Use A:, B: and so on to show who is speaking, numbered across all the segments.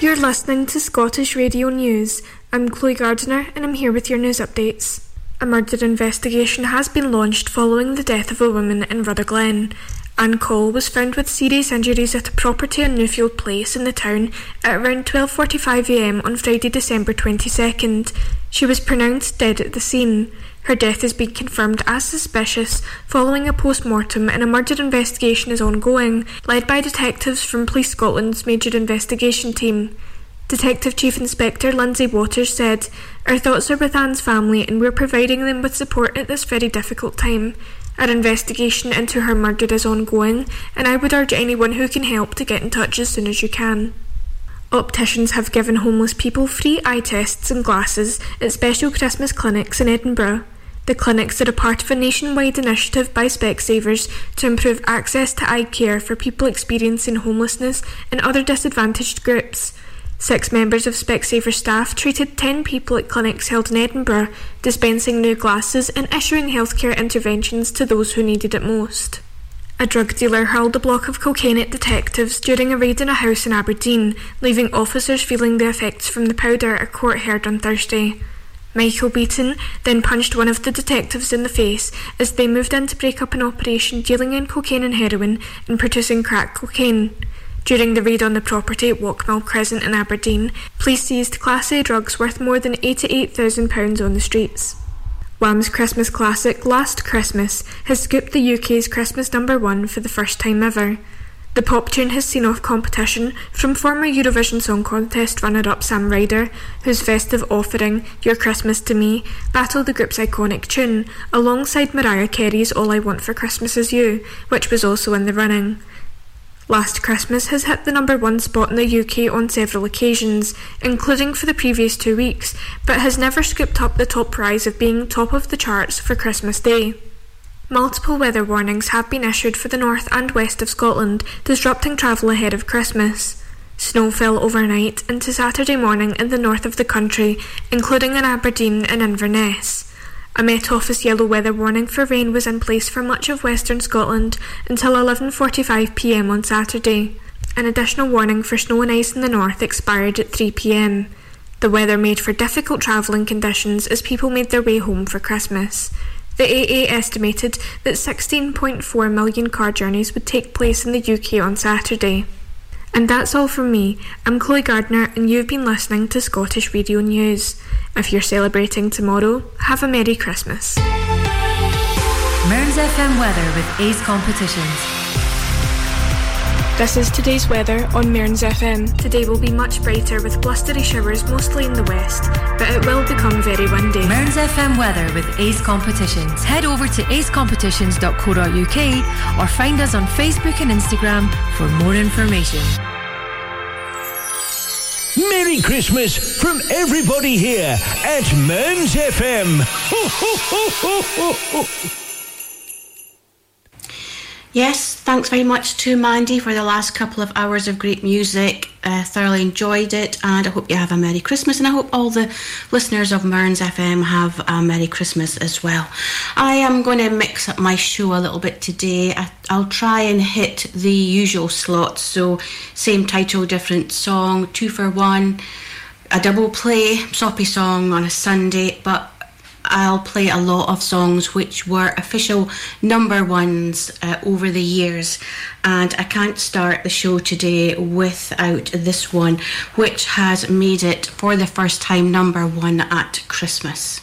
A: You're listening to Scottish Radio News. I'm Chloe Gardiner and I'm here with your news updates. A murder investigation has been launched following the death of a woman in Rutherglen. Anne Cole was found with serious injuries at a property on Newfield Place in the town at around 12.45am on Friday, December 22nd. She was pronounced dead at the scene. Her death has been confirmed as suspicious following a post mortem, and a murder investigation is ongoing, led by detectives from Police Scotland's major investigation team. Detective Chief Inspector Lindsay Waters said, Our thoughts are with Anne's family and we're providing them with support at this very difficult time. Our investigation into her murder is ongoing, and I would urge anyone who can help to get in touch as soon as you can. Opticians have given homeless people free eye tests and glasses at special Christmas clinics in Edinburgh. The clinics are a part of a nationwide initiative by Specsavers to improve access to eye care for people experiencing homelessness and other disadvantaged groups. Six members of Specsavers staff treated 10 people at clinics held in Edinburgh, dispensing new glasses and issuing healthcare interventions to those who needed it most. A drug dealer hurled a block of cocaine at detectives during a raid in a house in Aberdeen, leaving officers feeling the effects from the powder, a court heard on Thursday. Michael Beaton then punched one of the detectives in the face as they moved in to break up an operation dealing in cocaine and heroin and producing crack cocaine. During the raid on the property at Walkmill Crescent in Aberdeen, police seized Class A drugs worth more than £88,000 on the streets. Wham's Christmas classic Last Christmas has scooped the UK's Christmas number one for the first time ever. The pop tune has seen off competition from former Eurovision Song Contest runner up Sam Ryder, whose festive offering, You're Christmas to Me, battled the group's iconic tune, alongside Mariah Carey's All I Want for Christmas Is You, which was also in the running. Last Christmas has hit the number one spot in the UK on several occasions, including for the previous two weeks, but has never scooped up the top prize of being top of the charts for Christmas Day. Multiple weather warnings have been issued for the north and west of Scotland, disrupting travel ahead of Christmas. Snow fell overnight into Saturday morning in the north of the country, including in Aberdeen and Inverness. A Met Office yellow weather warning for rain was in place for much of western Scotland until 11.45pm on Saturday. An additional warning for snow and ice in the north expired at 3pm. The weather made for difficult travelling conditions as people made their way home for Christmas. The AA estimated that 16.4 million car journeys would take place in the UK on Saturday. And that's all from me. I'm Chloe Gardner, and you've been listening to Scottish Radio News. If you're celebrating tomorrow, have a Merry Christmas.
B: Mearns FM weather with Ace Competitions.
A: This is today's weather on Mearns FM. Today will be much brighter with blustery showers mostly in the west, but it will become very windy.
B: Mearns FM weather with Ace Competitions. Head over to acecompetitions.co.uk or find us on Facebook and Instagram for more information.
C: Merry Christmas from everybody here at Mearns FM.
D: Yes, thanks very much to Mandy for the last couple of hours of great music. Uh, thoroughly enjoyed it, and I hope you have a Merry Christmas. And I hope all the listeners of Mearns FM have a Merry Christmas as well. I am going to mix up my show a little bit today. I, I'll try and hit the usual slots. So, same title, different song, two for one, a double play, soppy song on a Sunday, but I'll play a lot of songs which were official number ones uh, over the years. And I can't start the show today without this one, which has made it for the first time number one at Christmas.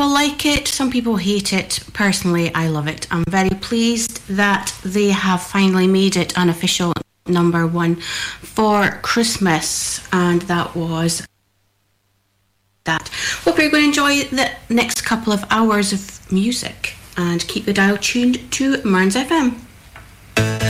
D: People like it, some people hate it. Personally, I love it. I'm very pleased that they have finally made it an official number one for Christmas, and that was that. Hope you're going to enjoy the next couple of hours of music and keep the dial tuned to Mearns FM.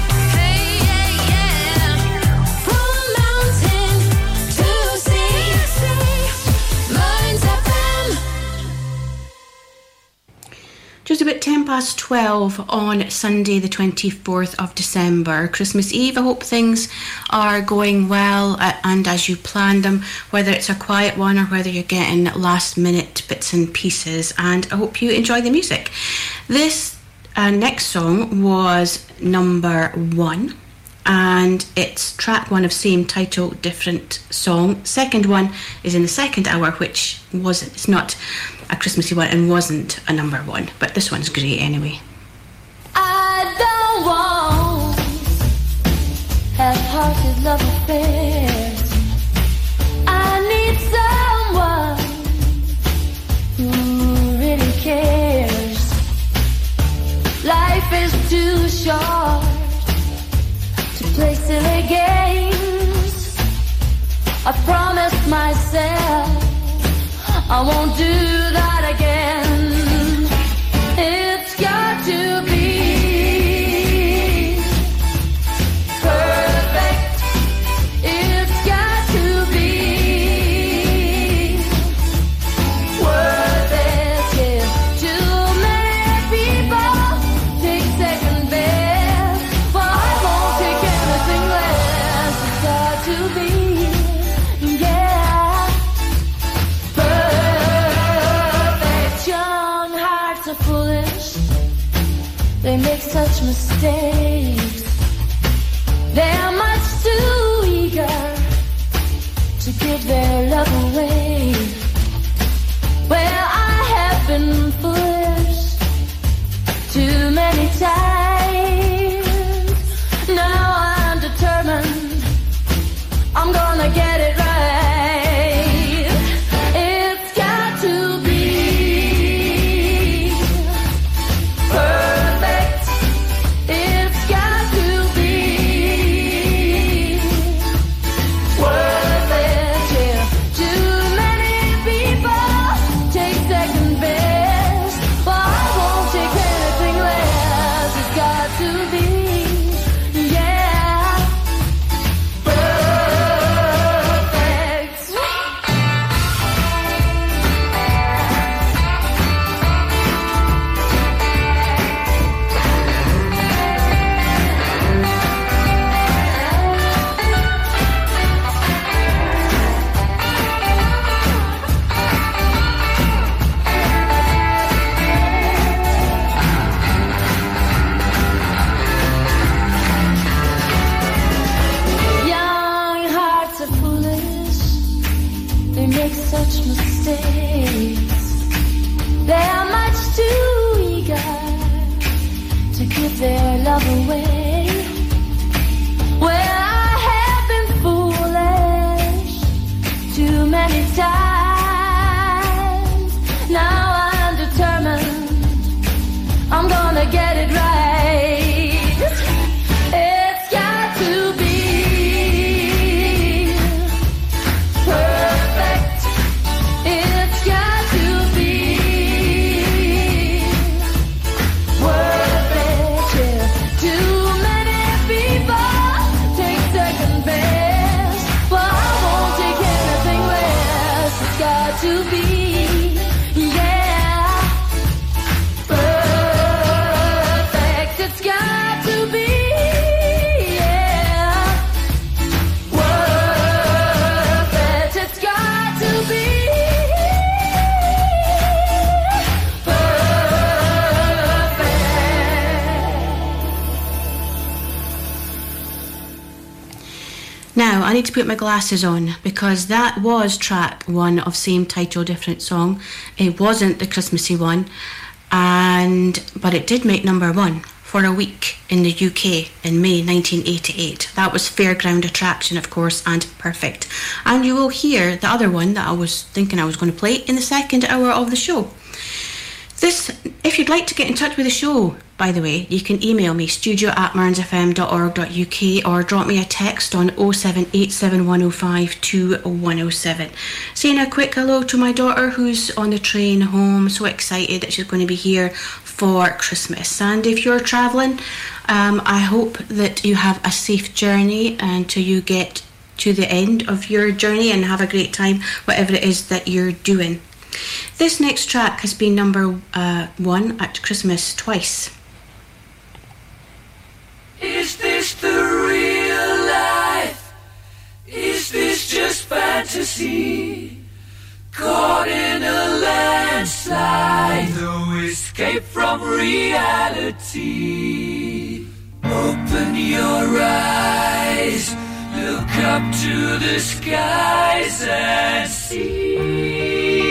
D: Just about 10 past 12 on Sunday, the 24th of December, Christmas Eve. I hope things are going well uh, and as you planned them, whether it's a quiet one or whether you're getting last minute bits and pieces. And I hope you enjoy the music. This uh, next song was number one and it's track one of same title, different song. Second one is in the second hour, which was it's not a Christmassy one and wasn't a number one, but this one's great anyway.
E: I don't want half-hearted love affairs. I need someone who really cares. Life is too short to play silly games. I promised myself I won't do that again. To
D: put my glasses on because that was track one of same title, different song. It wasn't the Christmassy one, and but it did make number one for a week in the UK in May 1988. That was Fairground Attraction, of course, and Perfect. And you will hear the other one that I was thinking I was going to play in the second hour of the show. This, if you'd like to get in touch with the show, by the way, you can email me studio at mearnsfm.org.uk or drop me a text on 07871052107. Saying a quick hello to my daughter who's on the train home, so excited that she's going to be here for Christmas. And if you're travelling, um, I hope that you have a safe journey until you get to the end of your journey and have a great time, whatever it is that you're doing. This next track has been number uh, one at Christmas twice.
F: Is this the real life? Is this just fantasy? Caught in a landslide, no escape from reality. Open your eyes, look up to the skies and see.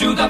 F: Do the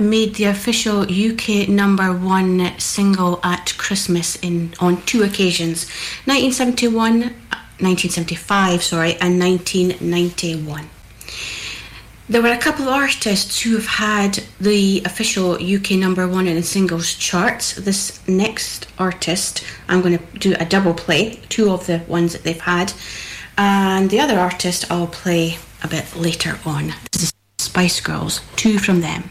D: Made the official UK number one single at Christmas in on two occasions 1971, uh, 1975, sorry, and 1991. There were a couple of artists who have had the official UK number one in the singles charts. This next artist, I'm going to do a double play, two of the ones that they've had, and the other artist I'll play a bit later on. This is Spice Girls, two from them.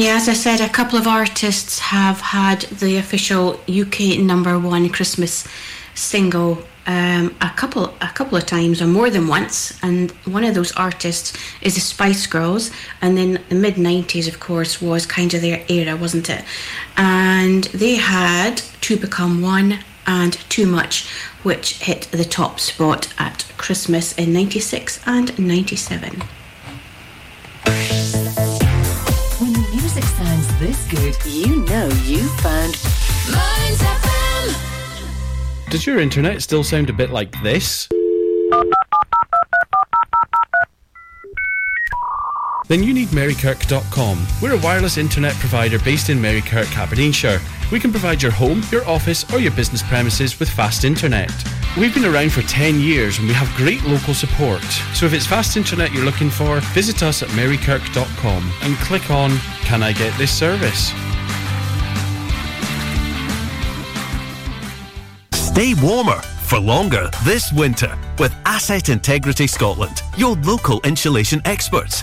D: Yeah, as I said, a couple of artists have had the official UK number one Christmas single um, a couple a couple of times or more than once, and one of those artists is the Spice Girls, and then the mid '90s, of course, was kind of their era, wasn't it? And they had "To Become One" and "Too Much," which hit the top spot at Christmas in '96 and '97.
B: Good, you know you found
E: Mearns FM.
G: Does your internet still sound a bit like this? Then you need Marykirk.com. We're a wireless internet provider based in Marykirk, Aberdeenshire. We can provide your home, your office, or your business premises with fast internet. We've been around for 10 years and we have great local support. So if it's fast internet you're looking for, visit us at marykirk.com and click on Can I get this service?
H: Stay warmer for longer this winter with Asset Integrity Scotland, your local insulation experts.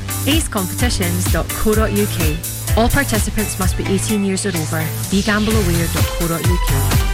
B: www.acecompetitions.co.uk. All participants must be 18 years or over. BeGambleAware.co.uk.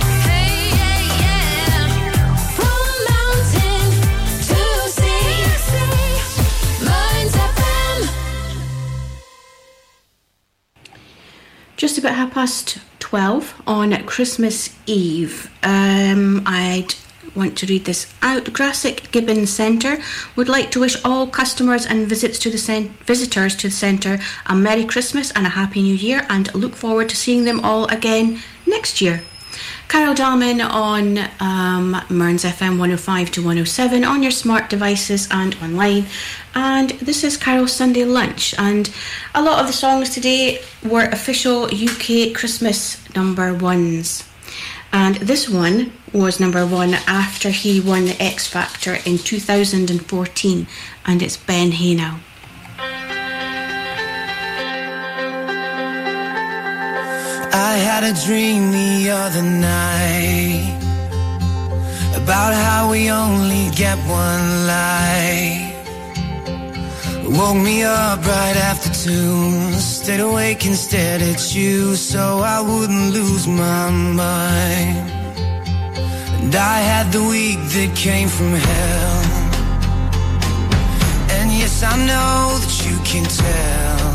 D: Just about half past 12 on Christmas Eve. Um, I'd want to read this out. Grassic Gibbon Centre would like to wish all customers and visits to the visitors to the centre a Merry Christmas and a Happy New Year and look forward to seeing them all again next year. Carol Dalman on um, Mearns FM 105 to 107 on your smart devices and online. And this is Carol's Sunday Lunch. And a lot of the songs today were official UK Christmas number ones. And this one was number one after he won the X Factor in 2014. And it's Ben Haenow.
I: I had a dream the other night about how we only get one life. Woke me up right after two, stayed awake and stared at you so I wouldn't lose my mind. And I had the week that came from hell. And yes, I know that you can tell.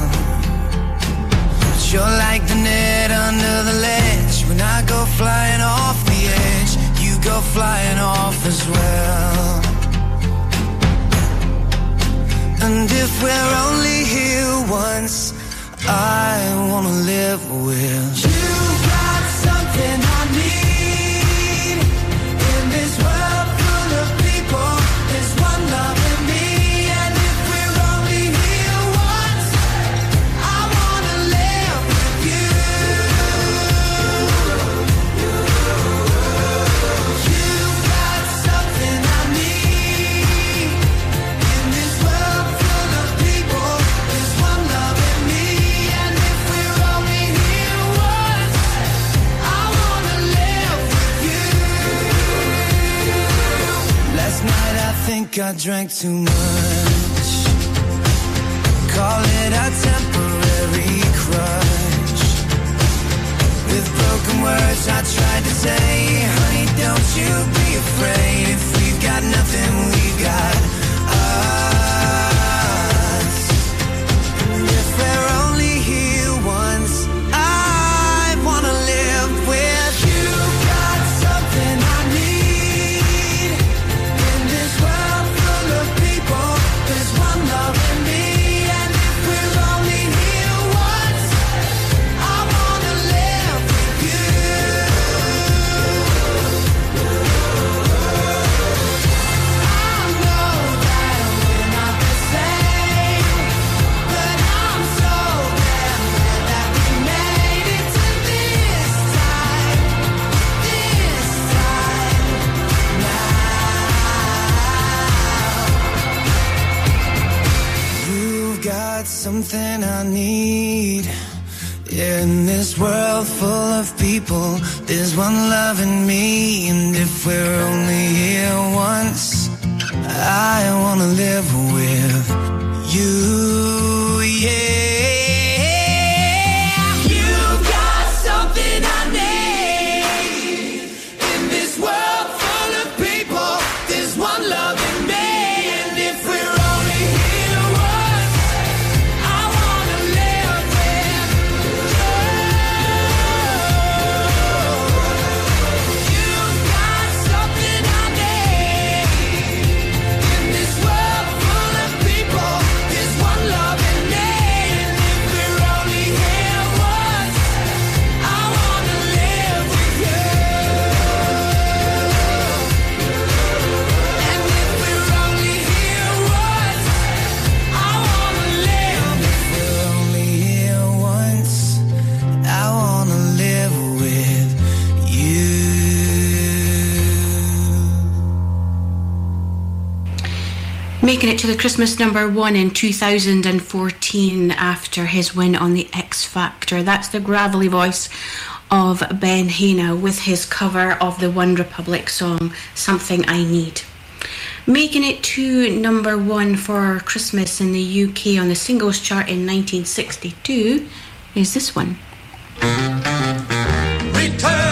I: But you're like the net under the ledge. When I go flying off the edge, you go flying off as well. And if we're only here once, I wanna live with you. Got something think I drank too much. Call it a temporary crush. With broken words, I tried to say, honey, don't you be afraid. If we've got nothing, we've got us.
D: Christmas number one in 2014 after his win on the X Factor. That's the gravelly voice of Ben Haenow with his cover of the One Republic song, Something I Need. Making it to number one for Christmas in the UK on the singles chart in 1962 is this one.
F: Return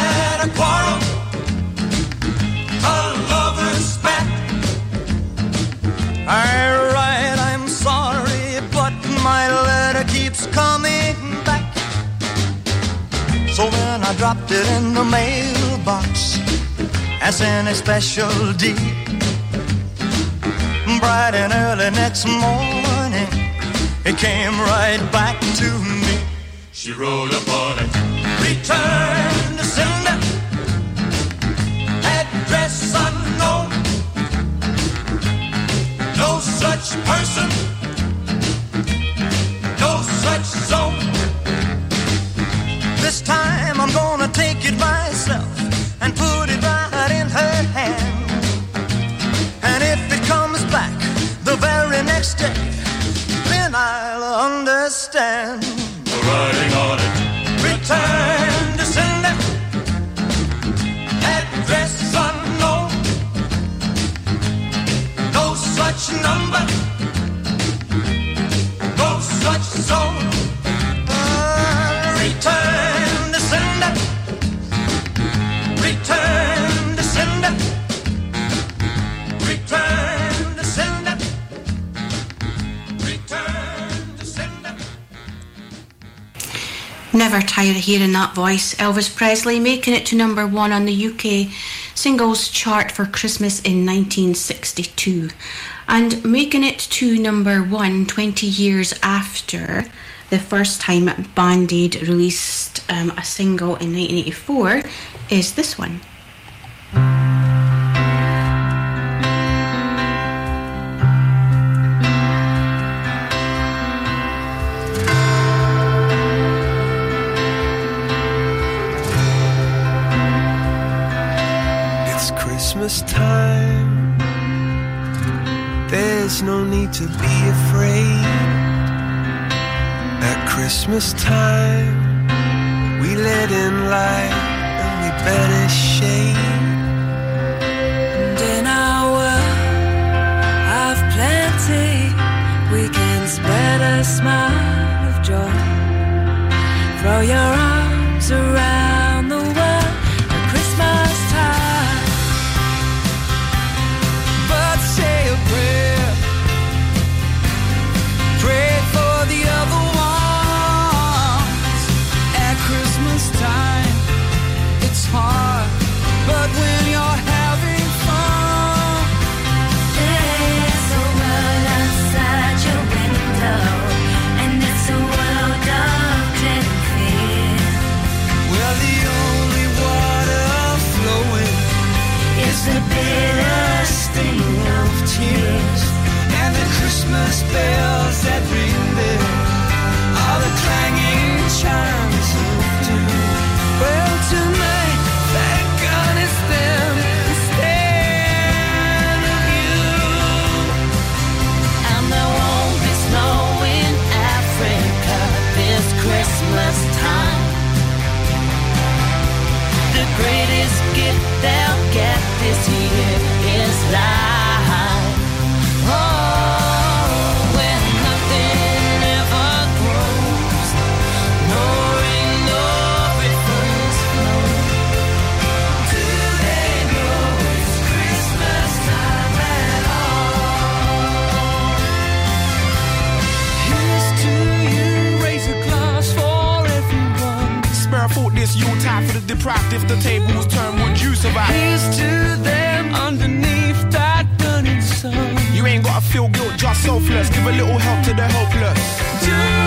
F: a quarrel. A lover's spat.
J: Alright, I'm sorry, but my letter keeps coming back. So when I dropped it in the mailbox as in a special deed. Bright and early next morning, it came right back to me.
F: She wrote upon it. Return the. Address unknown. No such person. No such zone.
J: This time I'm gonna take it myself and put it right in her hand. And if it comes back the very next day, then I'll understand.
F: Writing on it. Return
D: tired of hearing that voice. Elvis Presley making it to number one on the UK singles chart for Christmas in 1962 and making it to number one 20 years after the first time Band Aid released um, a single in 1984 is this one.
I: Christmas time. There's no need to be afraid. At Christmas time, we let in light and we banish shade.
K: And in our world of plenty, we can spread a smile of joy. Throw your arms around Christmas
I: bells that
L: Thought this Yuletide for the deprived. If the table was turned, would you survive?
I: Here's to them underneath that burning sun.
L: You ain't gotta feel guilt, just selfless. Give a little help to the helpless.
I: Do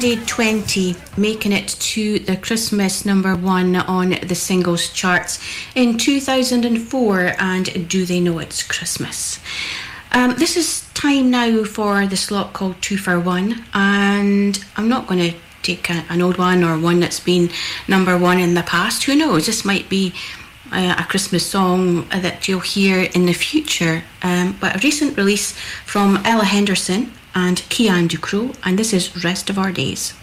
D: Twenty, making it to the Christmas number one on the singles charts in 2004, and Do They Know It's Christmas? Um, this is time now for the slot called Two for One, and I'm not going to take a, an old one or one that's been number one in the past. Who knows? This might be uh, a Christmas song that you'll hear in the future. Um, but a recent release from Ella Henderson and Cian Ducrot, and this is Rest of Our Days.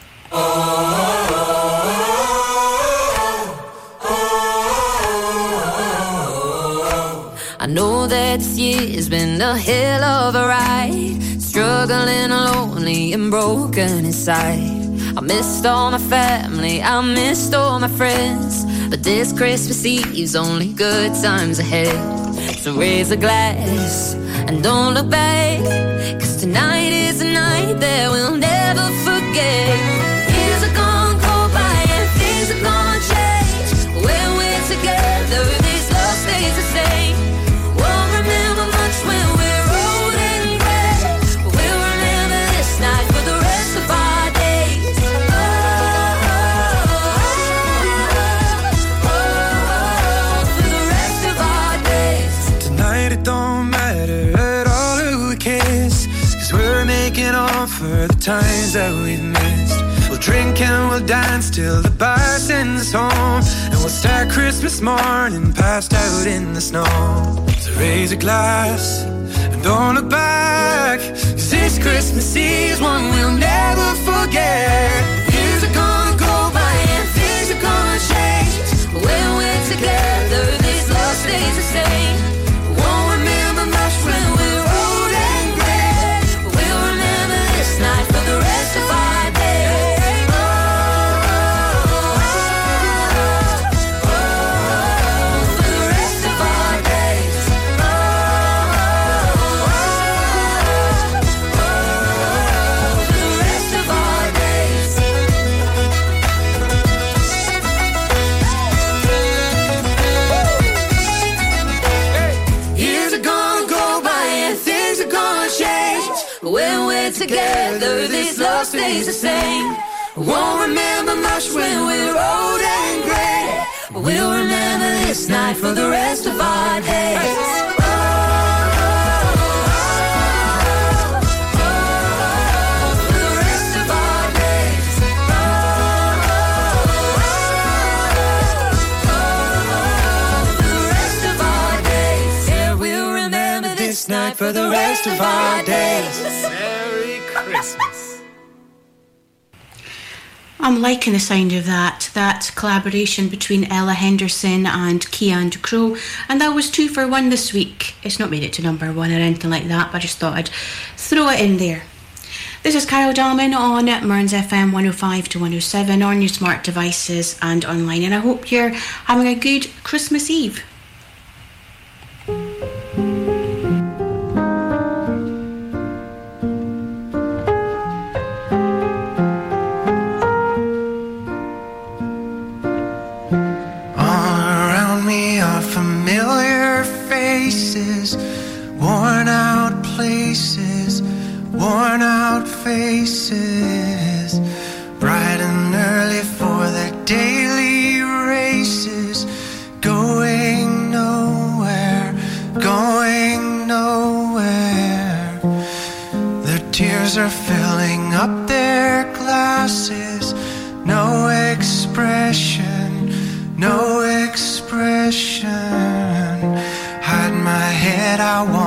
M: I know that this year's been a hell of a ride. Struggling, lonely, and broken inside. I missed all my family, I missed all my friends. But this Christmas Eve's only good times ahead. So raise a glass and don't look back. Tonight is a night that we'll never forget. For the
I: times that we've missed. We'll drink and we'll dance till the bar sends us home. And we'll start Christmas morning passed out in the snow. So raise a glass and don't look back Cause this Christmas Eve's one
M: love stays the same. Won't remember much when we're old and gray. But we'll remember this night for the rest of our days. Night for the rest of our days.
D: I'm liking the sound of that, that collaboration between Ella Henderson and Cian Ducrot, and that was two for one this week. It's not made it to number one or anything like that, but I just thought I'd throw it in there. This is Carol Dalman on Mearns FM 105 to 107 on your smart devices and online, and I hope you're having a good Christmas Eve.
I: Worn out places, worn out faces, bright and early for their daily races, going nowhere, going nowhere. Their tears are filling up their glasses, no expression, no expression. Hide my head, I wanna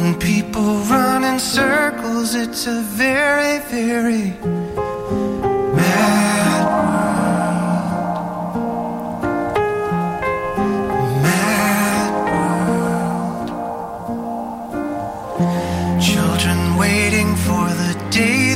I: When people run in circles, it's a very, very mad world. Mad world. Children waiting for the day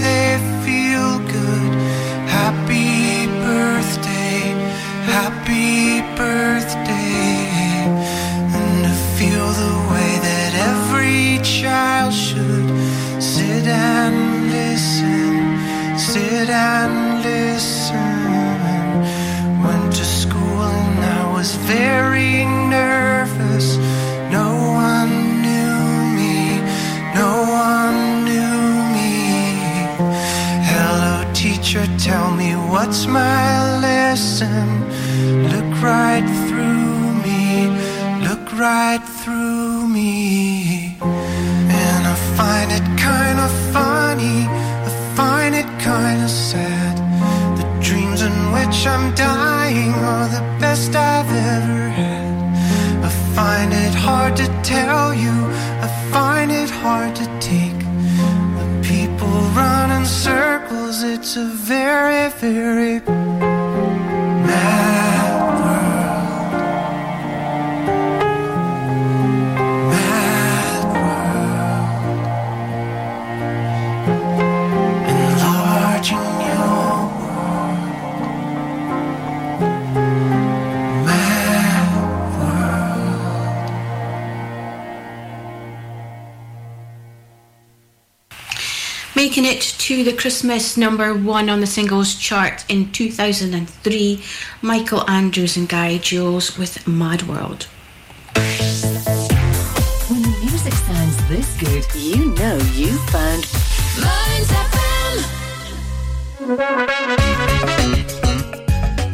I: listen. Look right through me, look right through me. And I find it kind of funny, I find it kind of sad. The dreams in which I'm dying are the best I've ever had. I find it hard to tell you, I find it hard to take. Circles, it's a very, very mad
D: Making it to the Christmas number one on the singles chart in 2003, Michael Andrews and Gary Jules with Mad World.
N: When the music sounds this good, you know you found
E: Mearns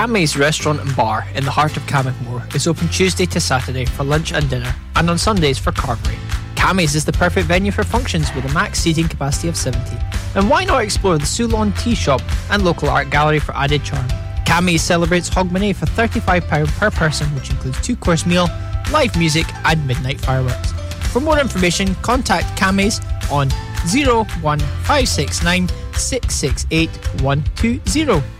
O: Cammy's Restaurant and Bar in the heart of Cammachmore is open Tuesday to Saturday for lunch and dinner, and on Sundays for carvery. Cammy's is the perfect venue for functions with a max seating capacity of 70. And why not explore the Soulon Tea Shop and local art gallery for added charm? Cammy's celebrates Hogmanay for £35 per person, which includes two course meal, live music, and midnight fireworks. For more information, contact Cammy's on 01569 668 120.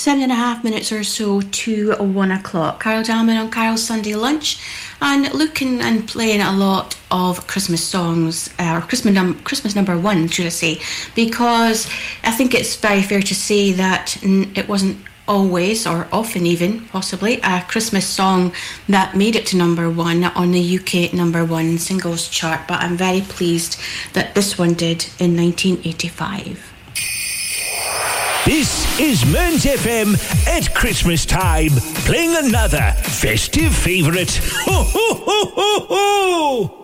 D: Seven and a half minutes or so to one o'clock. Carol Dalman on Carol's Sunday lunch and looking and playing a lot of Christmas songs, uh, or Christmas, num- Christmas number one, should I say, because I think it's very fair to say that it wasn't always, or often even, possibly, a Christmas song that made it to number one on the UK number one singles chart, but I'm very pleased that this one did in 1985.
C: This is Mearns FM at Christmas time, playing another festive favourite. Ho ho ho ho ho!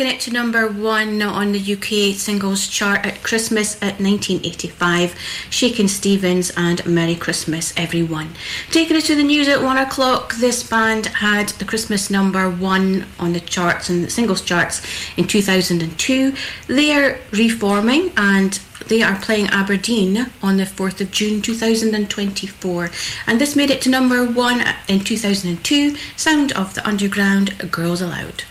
M: Making it to number one on the UK singles chart at Christmas at 1985. Shakin' Stevens and Merry Christmas, everyone. Taking it to the news at one o'clock, this band had the Christmas number one on the charts and the singles charts in 2002. They are reforming and they are playing Aberdeen on the 4th of June 2024. And this made it to number one in 2002 Sound of the Underground Girls Aloud.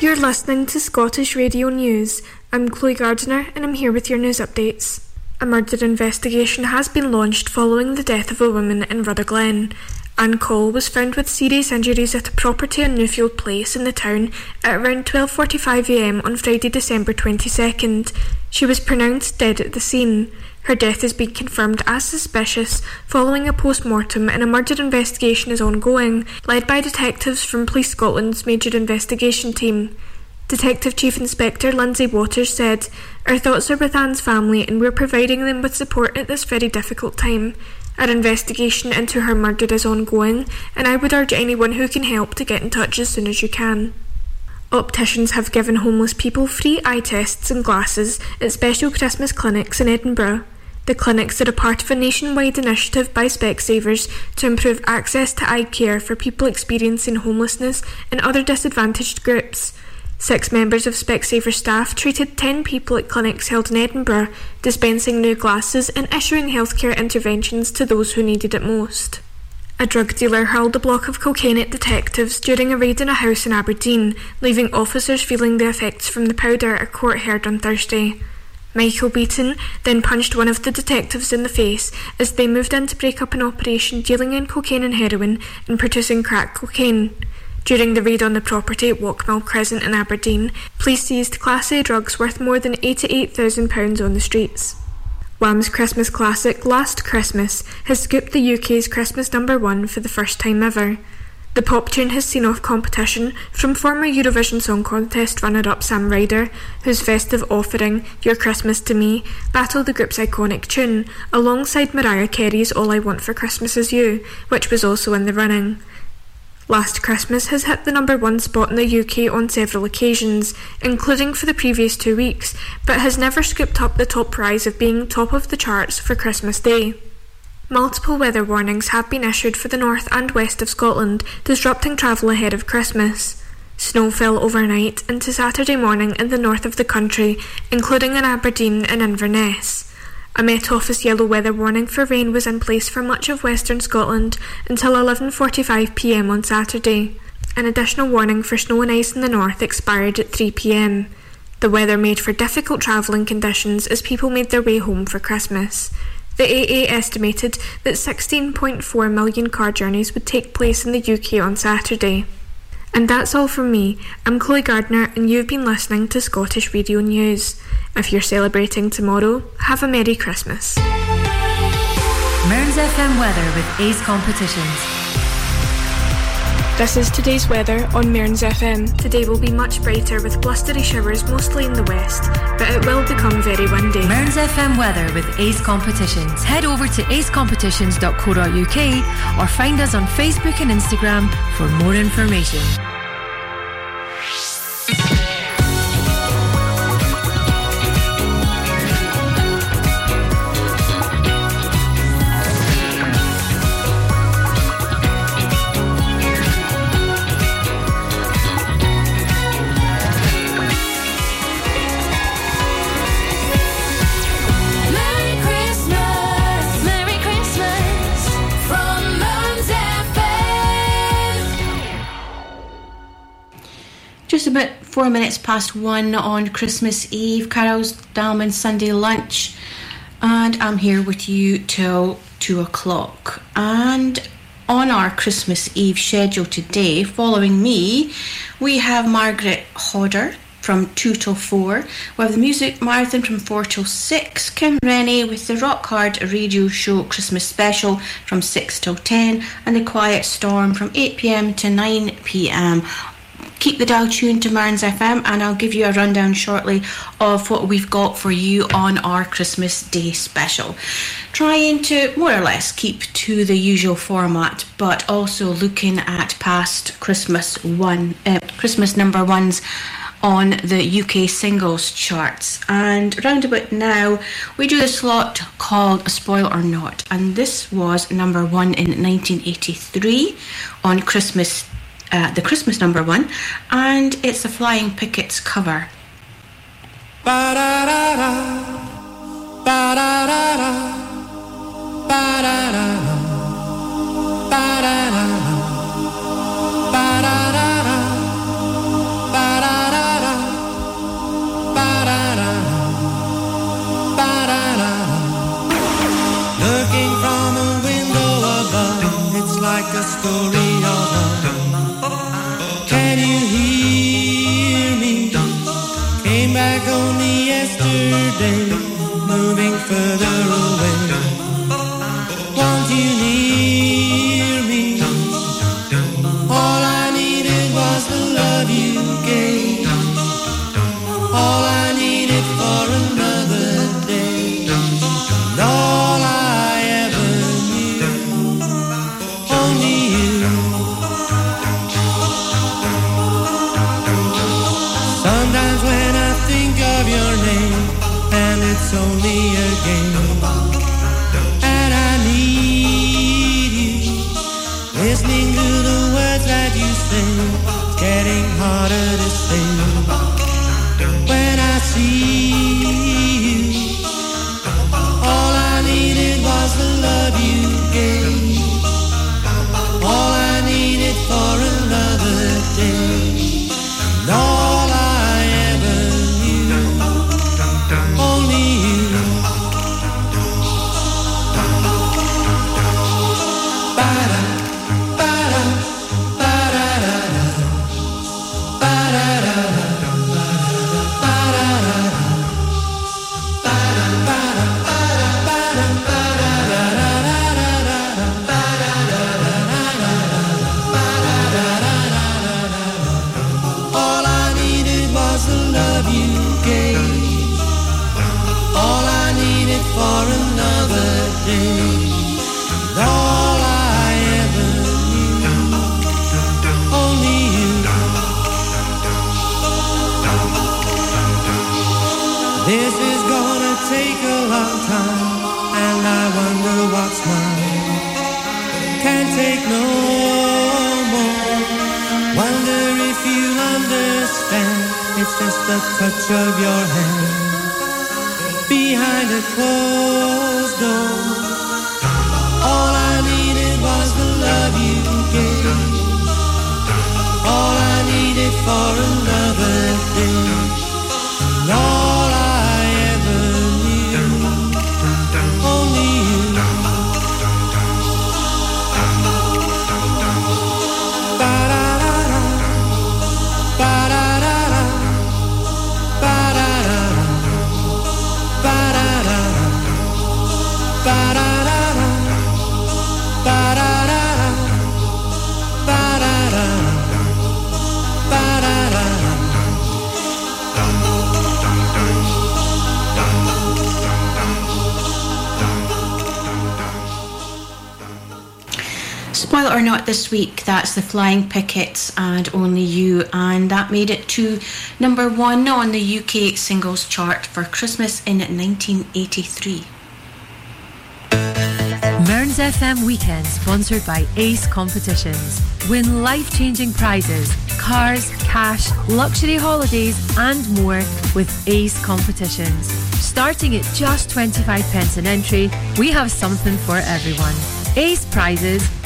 A: You're listening to Scottish Radio News. I'm Chloe Gardiner and I'm here with your news updates. A murder investigation has been launched following the death of a woman in Rutherglen. Anne Cole was found with serious injuries at a property on Newfield Place in the town at around 12.45am on Friday, December 22nd. She was pronounced dead at the scene. Her death has been confirmed as suspicious following a post-mortem and a murder investigation is ongoing, led by detectives from Police Scotland's Major Investigation Team. Detective Chief Inspector Lindsay Waters said, Our thoughts are with Anne's family and we're providing them with support at this very difficult time. Our investigation into her murder is ongoing, and I would urge anyone who can help to get in touch as soon as you can. Opticians have given homeless people free eye tests and glasses at special Christmas clinics in Edinburgh. The clinics are a part of a nationwide initiative by Specsavers to improve access to eye care for people experiencing homelessness and other disadvantaged groups. Six members of Specsavers staff treated 10 people at clinics held in Edinburgh, dispensing new glasses and issuing healthcare interventions to those who needed it most. A drug dealer hurled a block of cocaine at detectives during a raid in a house in Aberdeen, leaving officers feeling the effects from the powder, a court heard on Thursday. Michael Beaton then punched one of the detectives in the face as they moved in to break up an operation dealing in cocaine and heroin and producing crack cocaine. During the raid on the property at Walkmill Crescent in Aberdeen, police seized Class A drugs worth more than £88,000 on the streets. Wham's Christmas classic Last Christmas has scooped the UK's Christmas number one for the first time ever. The pop tune has seen off competition from former Eurovision Song Contest runner up Sam Ryder, whose festive offering, You're Christmas to Me, battled the group's iconic tune, alongside Mariah Carey's All I Want for Christmas Is You, which was also in the running. Last Christmas has hit the number one spot in the UK on several occasions, including for the previous two weeks, but has never scooped up the top prize of being top of the charts for Christmas Day. Multiple weather warnings have been issued for the north and west of Scotland, disrupting travel ahead of Christmas. Snow fell overnight into Saturday morning in the north of the country, including in Aberdeen and Inverness. A Met Office yellow weather warning for rain was in place for much of western Scotland until 11:45 p.m. on Saturday. An additional warning for snow and ice in the north expired at 3 p.m. The weather made for difficult travelling conditions as people made their way home for Christmas. The AA estimated that 16.4 million car journeys would take place in the UK on Saturday. And that's all from me. I'm Chloe Gardner, and you've been listening to Scottish Radio News. If you're celebrating tomorrow, have a Merry Christmas.
B: Mearns FM weather with Ace Competitions.
A: This is today's weather on Mearns FM. Today will be much brighter with blustery showers mostly in the west, but it will become very windy.
B: Mearns FM weather with Ace Competitions. Head over to acecompetitions.co.uk or find us on Facebook and Instagram for more information.
D: Just about four minutes past one on Christmas Eve, Carol's Dalman Sunday lunch, and I'm here with you till two o'clock. And on our Christmas Eve schedule today, following me, we have Margaret Hodder from 2 till 4. We have the music marathon from 4 till 6. Kim Rennie with the Rock Hard Radio Show Christmas Special from 6 till 10. And the Quiet Storm from 8 pm to 9 pm. Keep the dial tuned to Mearns FM and I'll give you a rundown shortly of what we've got for you on our Christmas Day special. Trying to more or less keep to the usual format, but also looking at past Christmas one, uh, Christmas number ones on the UK singles charts. And round about now, we do a slot called Spoil or Not, and this was number one in 1983 on Christmas, uh, the Christmas number one, and it's the Flying Pickets cover.
I: Looking from a window above, it's like a story moving further the
P: touch of your hand behind a closed door. All I needed was the love you gave. All I needed for another
D: This week that's the Flying Pickets and Only You, and that made it to number one on the UK singles chart for Christmas in 1983.
B: Mearns FM Weekend, sponsored by Ace Competitions. Win life changing prizes, cars, cash, luxury holidays, and more with Ace Competitions. Starting at just 25 pence an entry, we have something for everyone. Ace prizes,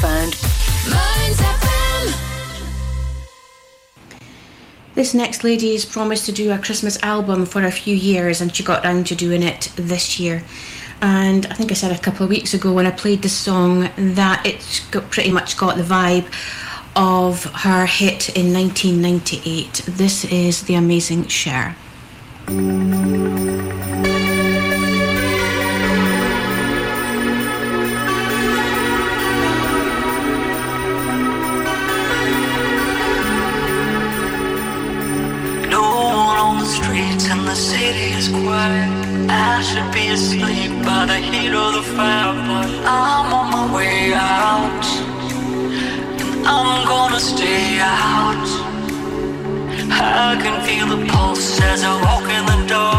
M: found
D: This next lady has promised to do a Christmas album for a few years, and she got round to doing it this year. And I think I said a couple of weeks ago when I played the song that it's got, pretty much got the vibe of her hit in 1998. This is The Amazing Cher.
F: I should be asleep by the heat of the fire, but I'm on my way out. And I'm gonna stay out. I can feel the pulse as I walk in the door.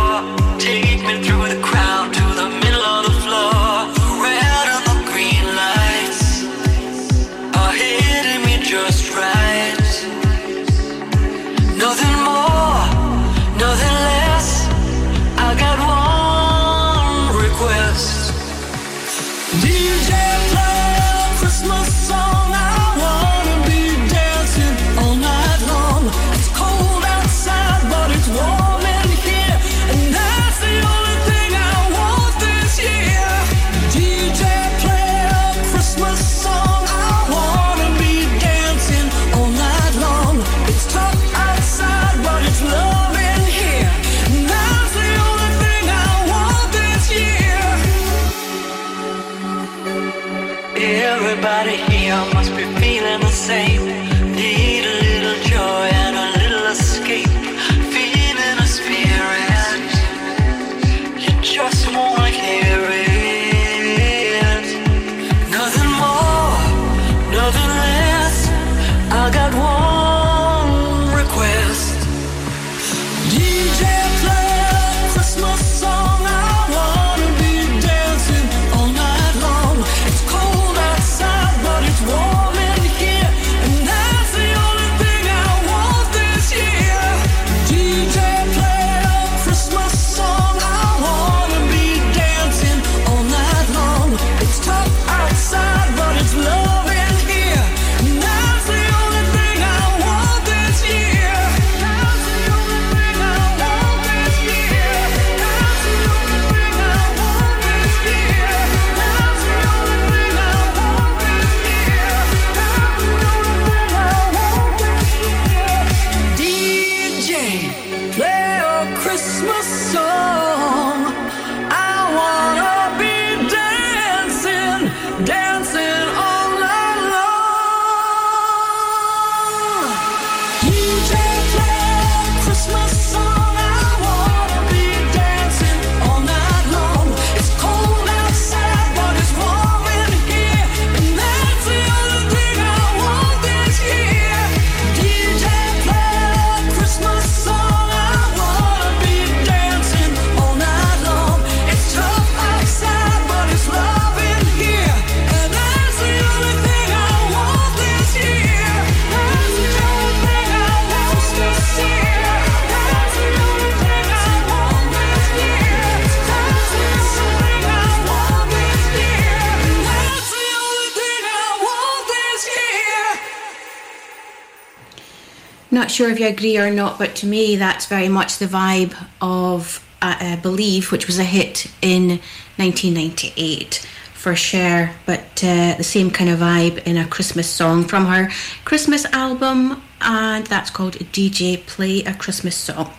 F: You
D: agree or not, but to me, that's very much the vibe of uh, uh, Believe, which was a hit in 1998 for Cher, but uh, the same kind of vibe in a Christmas song from her Christmas album, and that's called DJ Play a Christmas Song.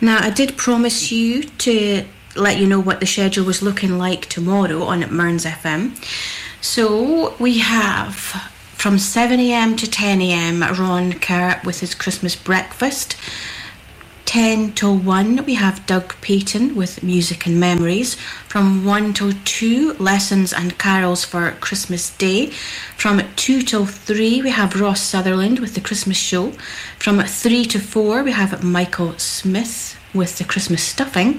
D: Now, I did promise you to let you know what the schedule was looking like tomorrow on Mearns FM. So we have from 7am to 10am Ron Kerr with his Christmas breakfast. 10 till 1 we have Doug Payton with Music and Memories. From 1 till 2 Lessons and Carols for Christmas Day. From 2 till 3 we have Ross Sutherland with the Christmas Show. From 3 to 4 we have Michael Smith with the Christmas stuffing.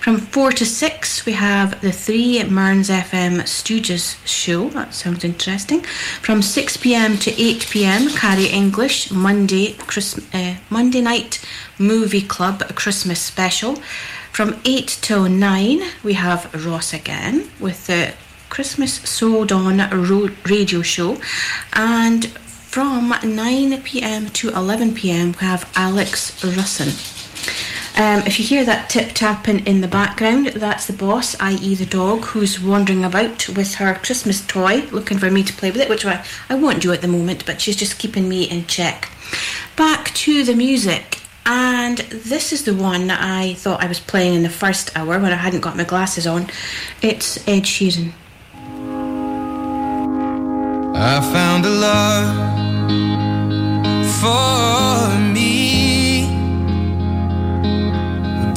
D: From 4 to 6 we have the 3 Mearns FM Stooges show. That sounds interesting. From 6 pm to 8 pm Carrie English Monday Christ- uh, Monday night movie club Christmas special. From 8 till 9 we have Ross again with the Christmas Sold On radio show. And from 9 pm to 11 pm we have Alex Russin. Um, if you hear that tip tapping in the background, that's the boss, i.e., the dog, who's wandering about with her Christmas toy, looking for me to play with it, which I, I won't do at the moment, but she's just keeping me in check. Back to the music, and this is the one that I thought I was playing in the first hour when I hadn't got my glasses on. It's Ed Sheeran.
I: I found a love for me.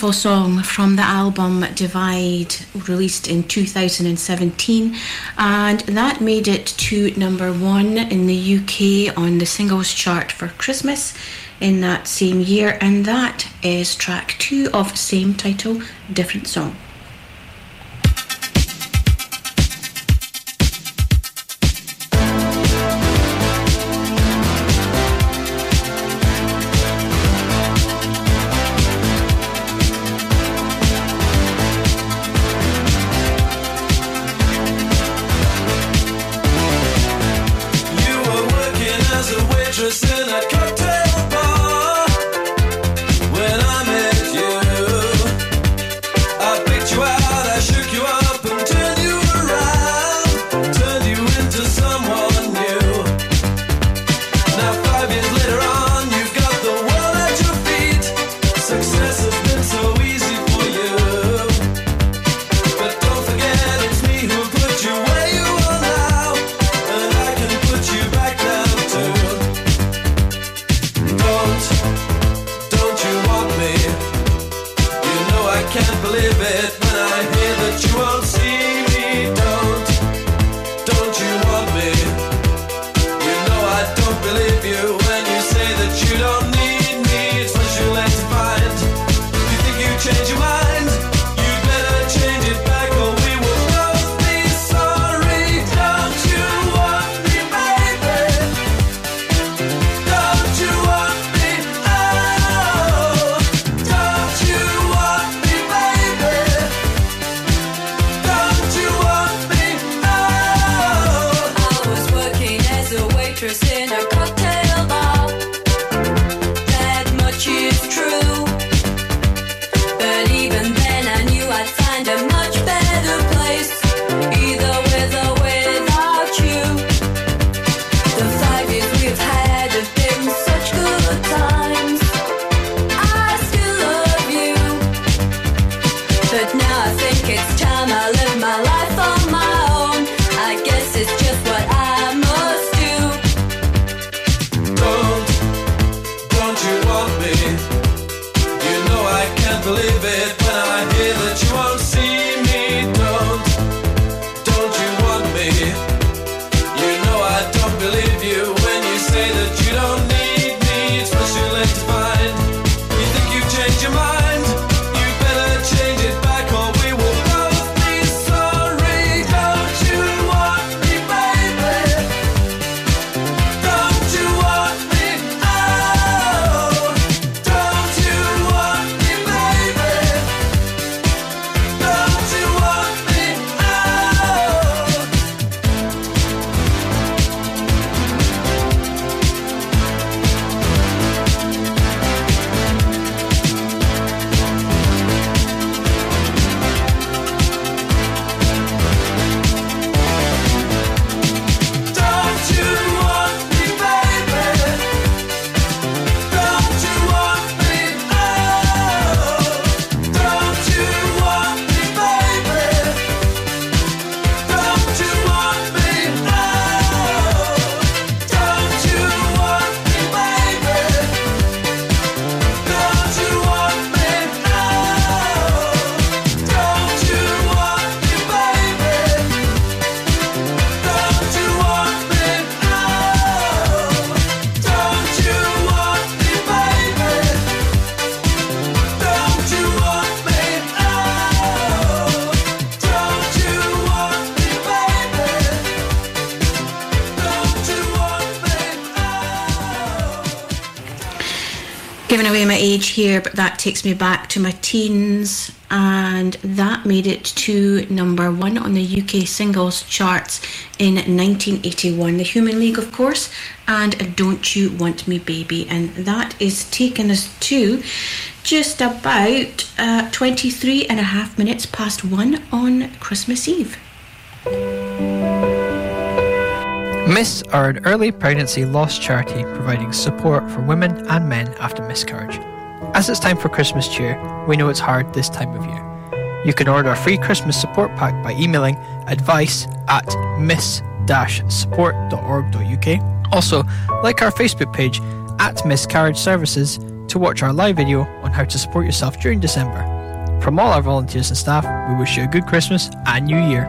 I: beautiful song from the album Divide, released in 2017, and that made it to number one in the UK on the singles chart for Christmas in that same year, and that is track two of same title, different song. But that takes me back to my teens, and that made it to number one on the UK singles charts in 1981. The Human League, of course, and Don't You Want Me Baby, and that is taking us to just about uh, 23 and a half minutes past one on Christmas Eve.
O: Miss are an early pregnancy loss charity providing support for women and men after miscarriage. As it's time for Christmas cheer, we know it's hard this time of year. You can order a free Christmas support pack by emailing advice at miss-support.org.uk. Also, like our Facebook page at Miscarriage Services to watch our live video on how to support yourself during December. From all our volunteers and staff, we wish you a good Christmas and New Year.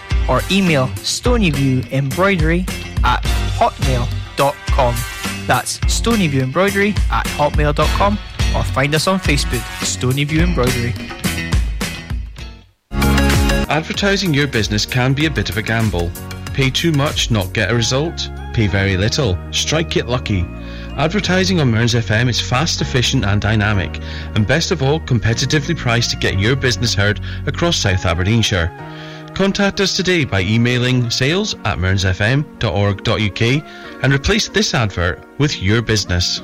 O: or email stonyviewembroidery at hotmail.com. That's stonyviewembroidery at hotmail.com or find us on Facebook, Stonyview Embroidery.
G: Advertising your business can be a bit of a gamble. Pay too much, not get a result. Pay very little, strike it lucky. Advertising on Mearns FM is fast, efficient, and dynamic, and best of all, competitively priced to get your business heard across South Aberdeenshire. Contact us today by emailing sales at mearnsfm.org.uk and replace this advert with your business.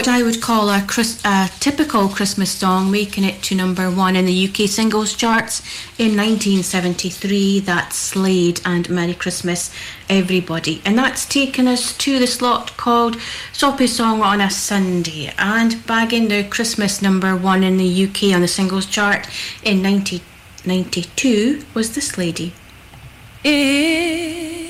D: what I would call a, Chris, a typical Christmas song, making it to number one in the UK singles charts in 1973. That's Slade and Merry Christmas, Everybody. And that's taken us to the slot called Soppy Song on a Sunday and bagging the Christmas number one in the UK on the singles chart in 1992 was this lady.
F: If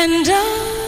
F: And I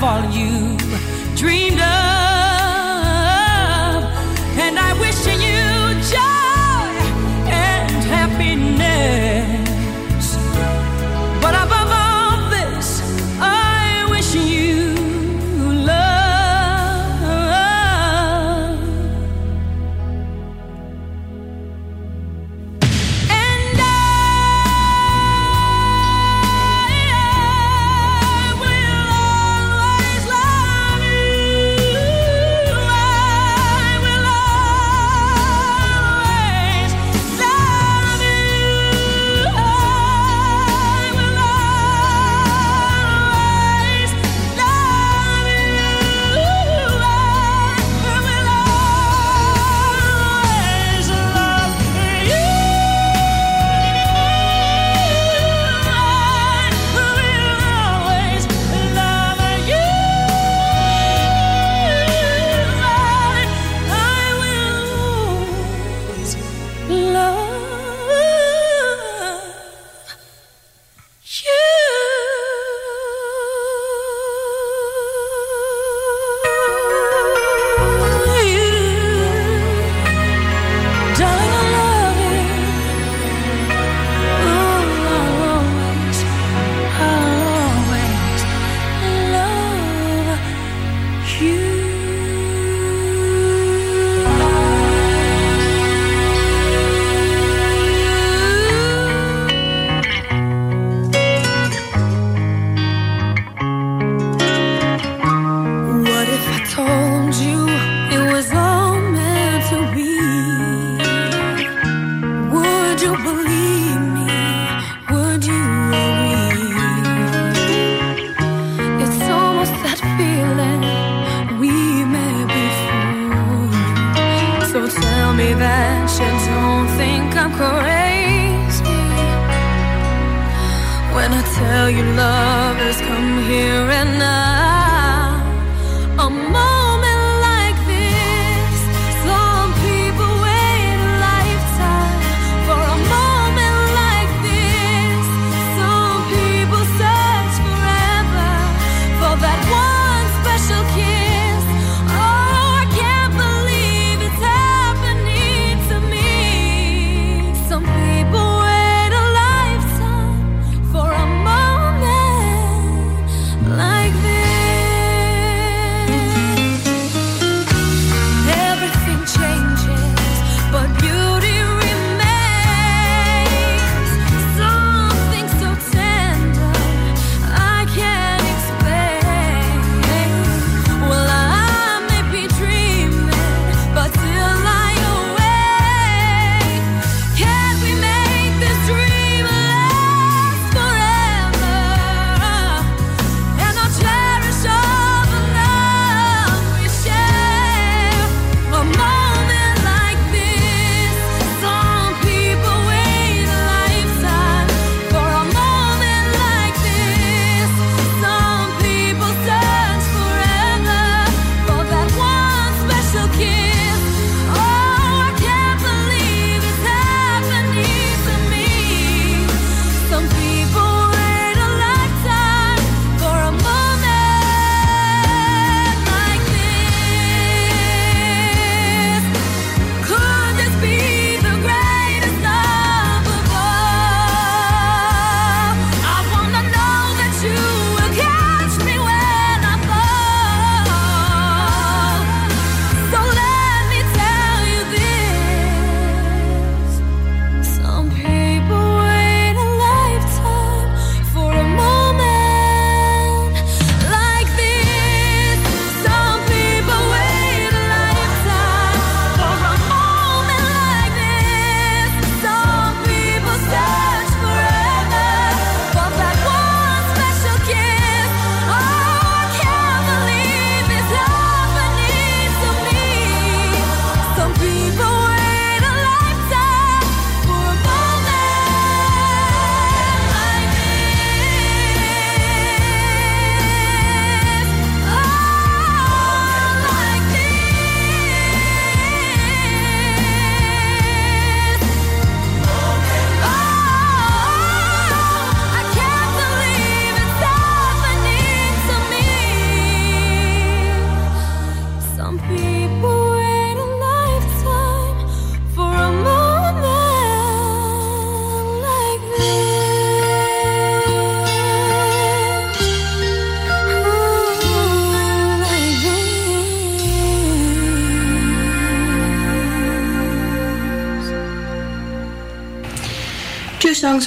F: You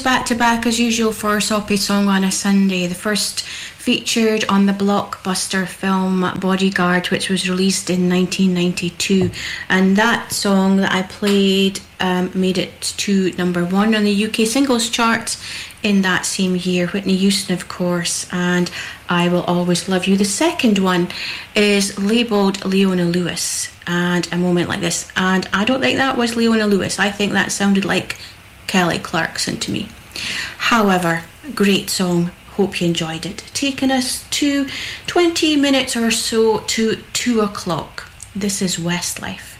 D: back to back as usual for Soppy Song on a Sunday. The first featured on the blockbuster film Bodyguard, which was released in 1992. And that song that I played um, made it to number one on the UK singles chart in that same year. Whitney Houston, of course, and I Will Always Love You. The second one is labelled Leona Lewis and A Moment Like This. And I don't think that was Leona Lewis. I think that sounded like Kelly Clarkson to me. However, great song. Hope you enjoyed it. Taking us to 20 minutes or so to 2 o'clock. This is Westlife.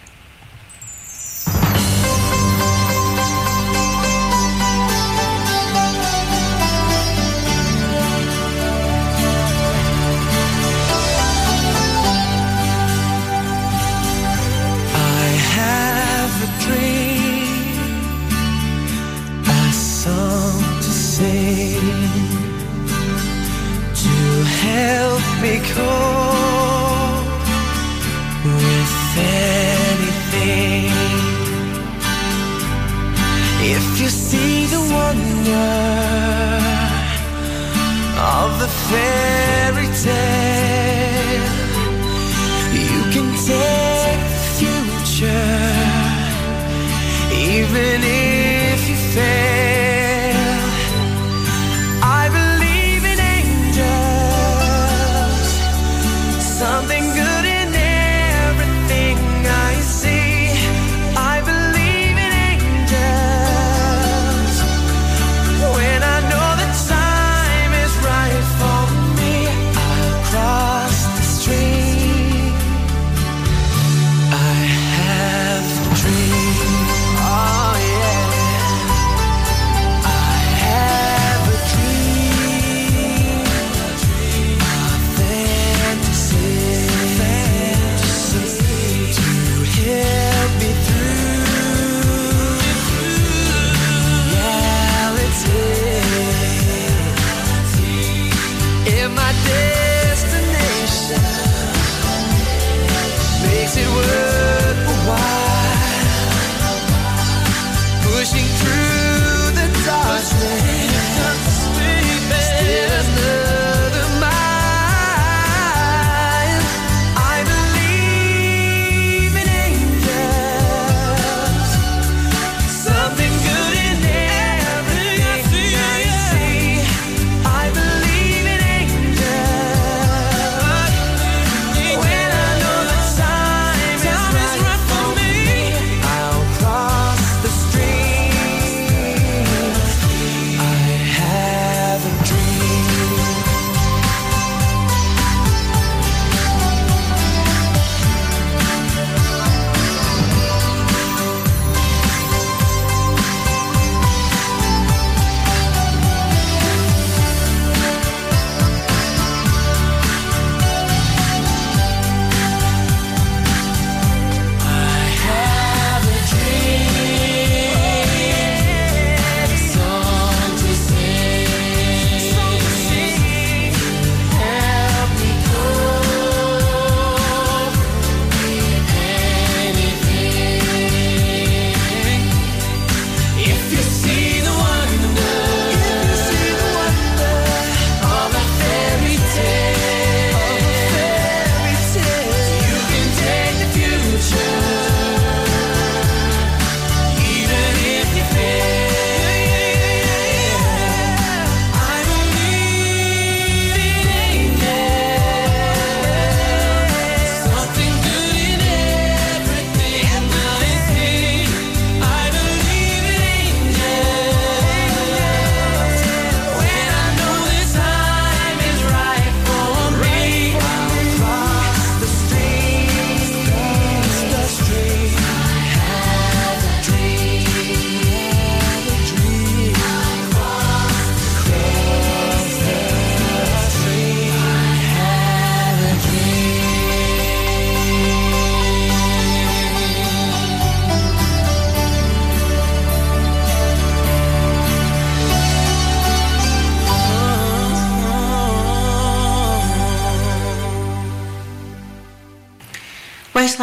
C: Help me with anything. If you see the wonder of the fairy tale, you can take the future, even if you fail.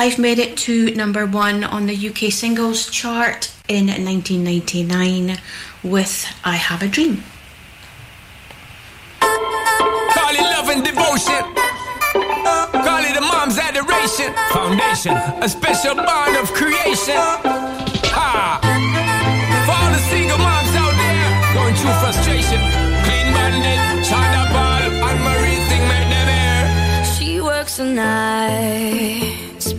D: Westlife made it to number one on the UK singles chart in 1999 with I Have a Dream.
Q: Call it love and devotion. Call it a mom's adoration. Foundation, a special bond of creation. Ha! For all the single moms out there going through frustration. Clean bandit, China Ball, and Marie thing make them air.
M: She works the nights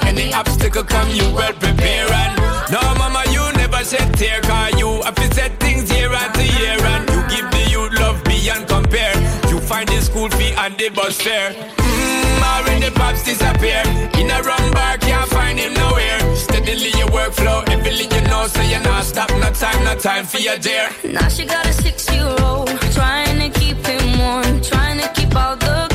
Q: care. Any obstacle come, you well prepare. And no, mama, you never shed tear. Cause you have to set things here year after year. And you give the youth love beyond compare. You find the school fee and the bus fare. Mmm, when the pops disappear. In a wrong bar, can't find him nowhere. Steadily your workflow, everything you know, so you're not stop. No time, no time for your dear.
M: Now she got a six-year-old trying to keep him warm, trying to keep out the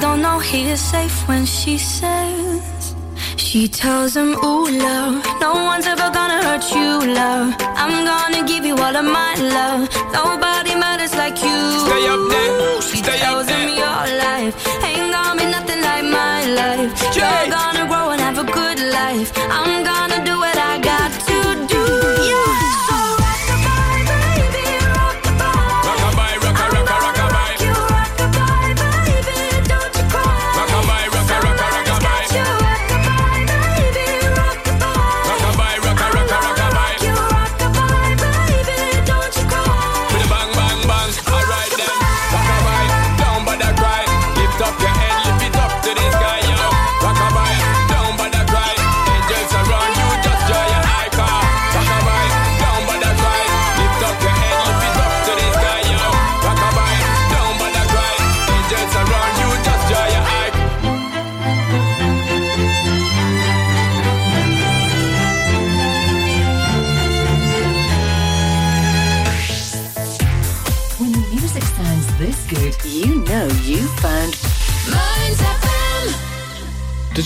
M: don't know he is safe when she says. She tells him, Ooh, love, no one's ever gonna hurt you, love. I'm gonna give you all of my love. Nobody matters like you.
Q: Stay up there.
M: She
Q: Stay up
M: tells him
Q: there.
M: your life ain't gonna be nothing like my life. You're gonna grow and have a good life. I'm gonna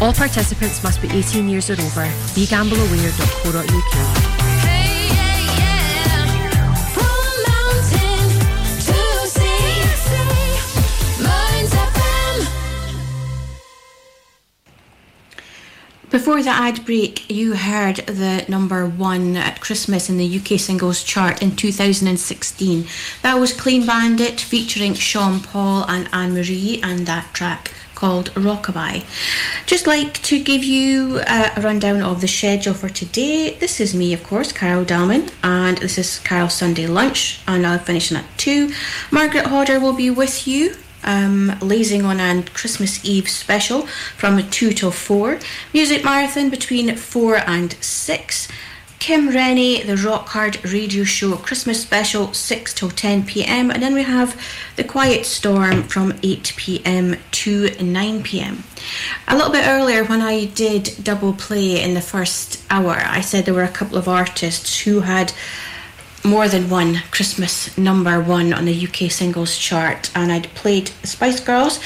B: All participants must be 18 years or over. BeGambleAware.co.uk.
D: Before the ad break, you heard the number one at Christmas in the UK singles chart in 2016. That was Clean Bandit featuring Sean Paul and Anne Marie, and that track called Rockabye. Just like to give you uh, a rundown of the schedule for today. This is me, of course, Carol Dalman, and this is Carol Sunday Lunch, and I'll finish at 2. Margaret Hodder will be with you um, Lazing on and Christmas Eve special from 2 till 4. Music marathon between 4 and 6. Kim Rennie, the Rock Hard Radio Show Christmas special 6 till 10 pm. And then we have The Quiet Storm from 8 pm to 9 pm. A little bit earlier, when I did double play in the first hour, I said there were a couple of artists who had more than one Christmas number one on the UK singles chart, and I'd played Spice Girls,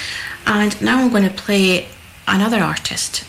D: and now I'm going to play another artist.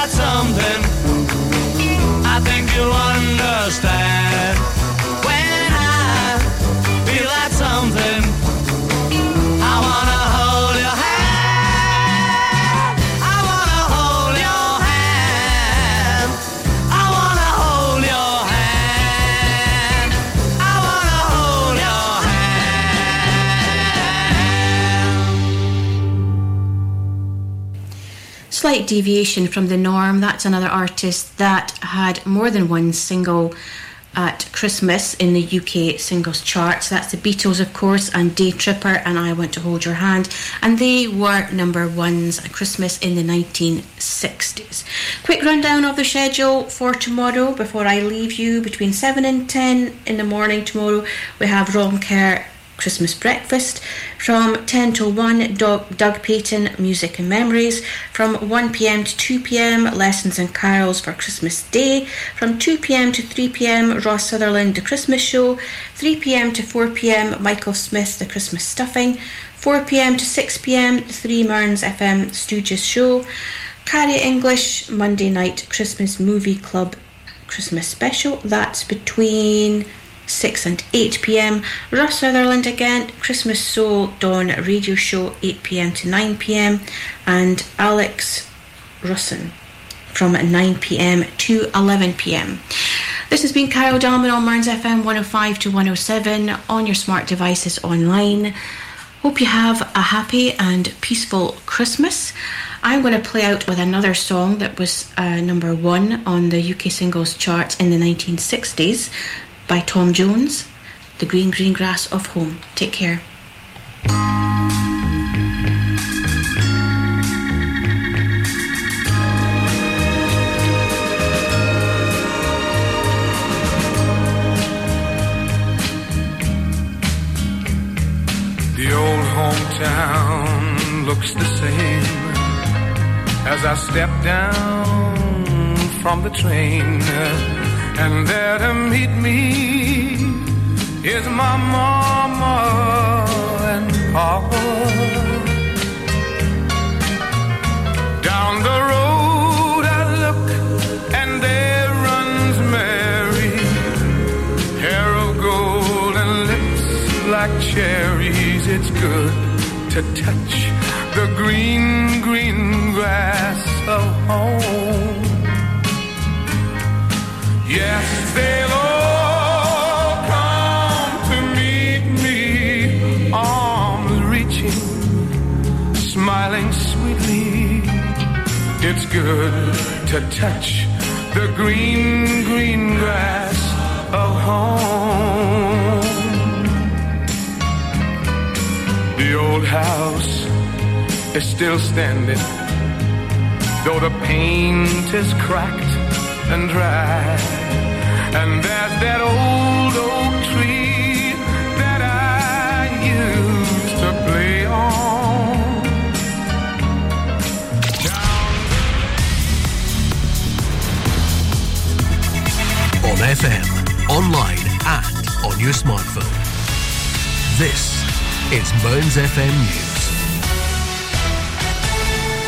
R: Got
C: something. I think you'll
D: Slight deviation from the norm. That's another artist that had more than one single uh, at Christmas in the UK singles charts. That's the Beatles, of course, and Day Tripper and I Want to Hold Your Hand. And they were number ones at Christmas in the 1960s. Quick rundown of the schedule for tomorrow before I leave you. Between 7 and 10 in the morning tomorrow, we have Ron Kerr Christmas breakfast. From 10 till 1, Doug, Payton, Music and Memories. From 1 pm to 2 pm, Lessons and Carols for Christmas Day. From 2 pm to 3 pm, Ross Sutherland, The Christmas Show. 3 pm to 4 pm, Michael Smith, The Christmas Stuffing. 4 pm to 6 pm, The Three Mearns FM Stooges Show. Carrie English, Monday night Christmas Movie Club Christmas special. That's between 6 and 8 pm. Russ Sutherland again, Christmas Soul Dawn radio show 8 pm to 9 pm. And Alex Russin from 9 pm to 11 pm. This has been Carol Dalman on Mearns FM 105 to 107 on your smart devices online. Hope you have a happy and peaceful Christmas. I'm going to play out with another song that was uh, number one on the UK singles charts in the 1960s by Tom Jones, The Green Green Grass of Home. Take care.
I: The old hometown looks the same as I step down from the train. And there to meet me is my mama and papa. Down the road I look and there runs Mary, hair of gold and lips like cherries. It's good to touch the green, green grass of home. Yes, they'll all come to meet me, arms reaching, smiling sweetly. It's good to touch the green, green grass of home. The old house is still standing, though the paint is cracked and dry. And there's that old oak tree that I used to play on.
H: On FM, online, and on your smartphone. This is Burns FM News.